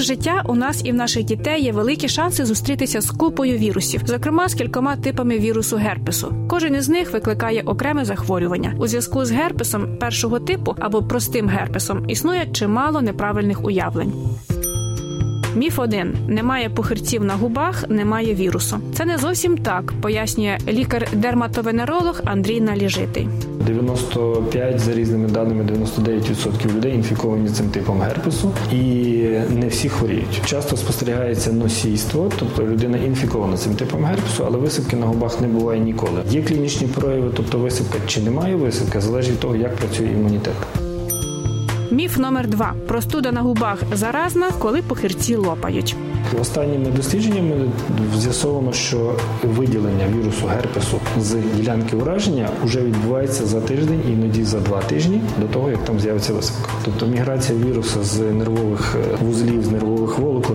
Упродовж життя у нас і в наших дітей є великі шанси зустрітися з купою вірусів, зокрема з кількома типами вірусу герпесу. Кожен із них викликає окреме захворювання. У зв'язку з герпесом першого типу або простим герпесом існує чимало неправильних уявлень. Міф 1. немає похирців на губах, немає вірусу. Це не зовсім так, пояснює лікар-дерматовенеролог Андрій Наліжитий. 95 за різними даними 99% людей інфіковані цим типом герпесу, і не всі хворіють. Часто спостерігається носійство, тобто людина інфікована цим типом герпесу, але висипки на губах не буває ніколи. Є клінічні прояви, тобто висипка чи немає висипки, залежить від того, як працює імунітет. Міф номер два: простуда на губах заразна, коли похирці лопають. Останніми дослідженнями з'ясовано, що виділення вірусу герпесу з ділянки ураження вже відбувається за тиждень, іноді за два тижні до того, як там з'явиться висипка. Тобто міграція вірусу з нервових е, вузлів, з нервових волокон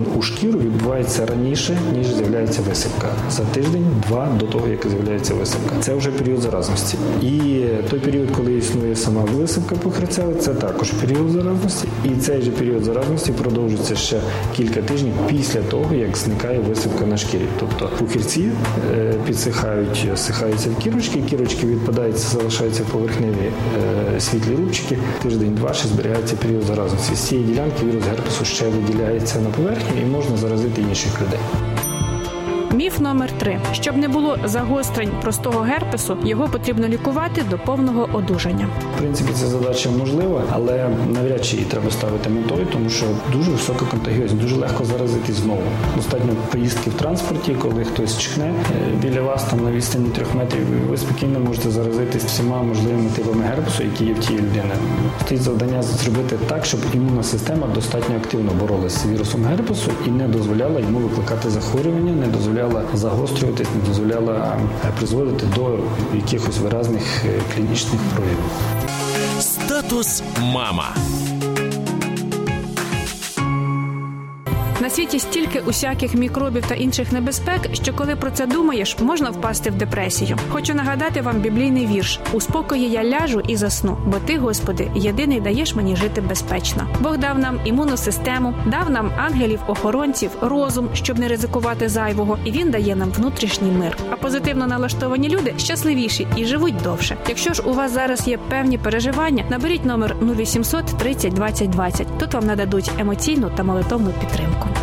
відбувається раніше, ніж з'являється висипка. За тиждень-два до того, як з'являється висипка. Це вже період заразності. І той період, коли існує сама висипка похрецева, це також період заразності. І цей же період заразності продовжується ще кілька тижнів після того, як зникає висипка на шкірі. Тобто пухірці е, підсихають, сихаються в кірочки, кірочки відпадаються, залишаються поверхневі е, світлі рубчики. Тиждень-два ще зберігається період заразності. З цієї ділянки вірус герпесу ще виділяється на поверхню і можна заразити інших людей. Міф номер три: щоб не було загострень простого герпесу, його потрібно лікувати до повного одужання. В принципі, ця задача можлива, але навряд чи її треба ставити метою, тому що дуже висока контагіозність, дуже легко заразити знову. Достатньо поїздки в транспорті, коли хтось чихне е, біля вас там на відстані трьох метрів, ви спокійно можете заразитись всіма можливими типами герпесу, які є в тій людини. Стоїть завдання зробити так, щоб імунна система достатньо активно боролася з вірусом герпесу і не дозволяла йому викликати захворювання, не дозволяла загострюватись, не дозволяла е, призводити до якихось виразних е, клінічних проявів. Статус мама. На світі стільки усяких мікробів та інших небезпек, що коли про це думаєш, можна впасти в депресію. Хочу нагадати вам біблійний вірш: у спокої я ляжу і засну, бо ти, Господи, єдиний даєш мені жити безпечно. Бог дав нам імунну систему, дав нам ангелів-охоронців, розум, щоб не ризикувати зайвого, і він дає нам внутрішній мир. А позитивно налаштовані люди щасливіші і живуть довше. Якщо ж у вас зараз є певні переживання, наберіть номер 0800 30 20 20. Тут вам нададуть емоційну та молитовну підтримку.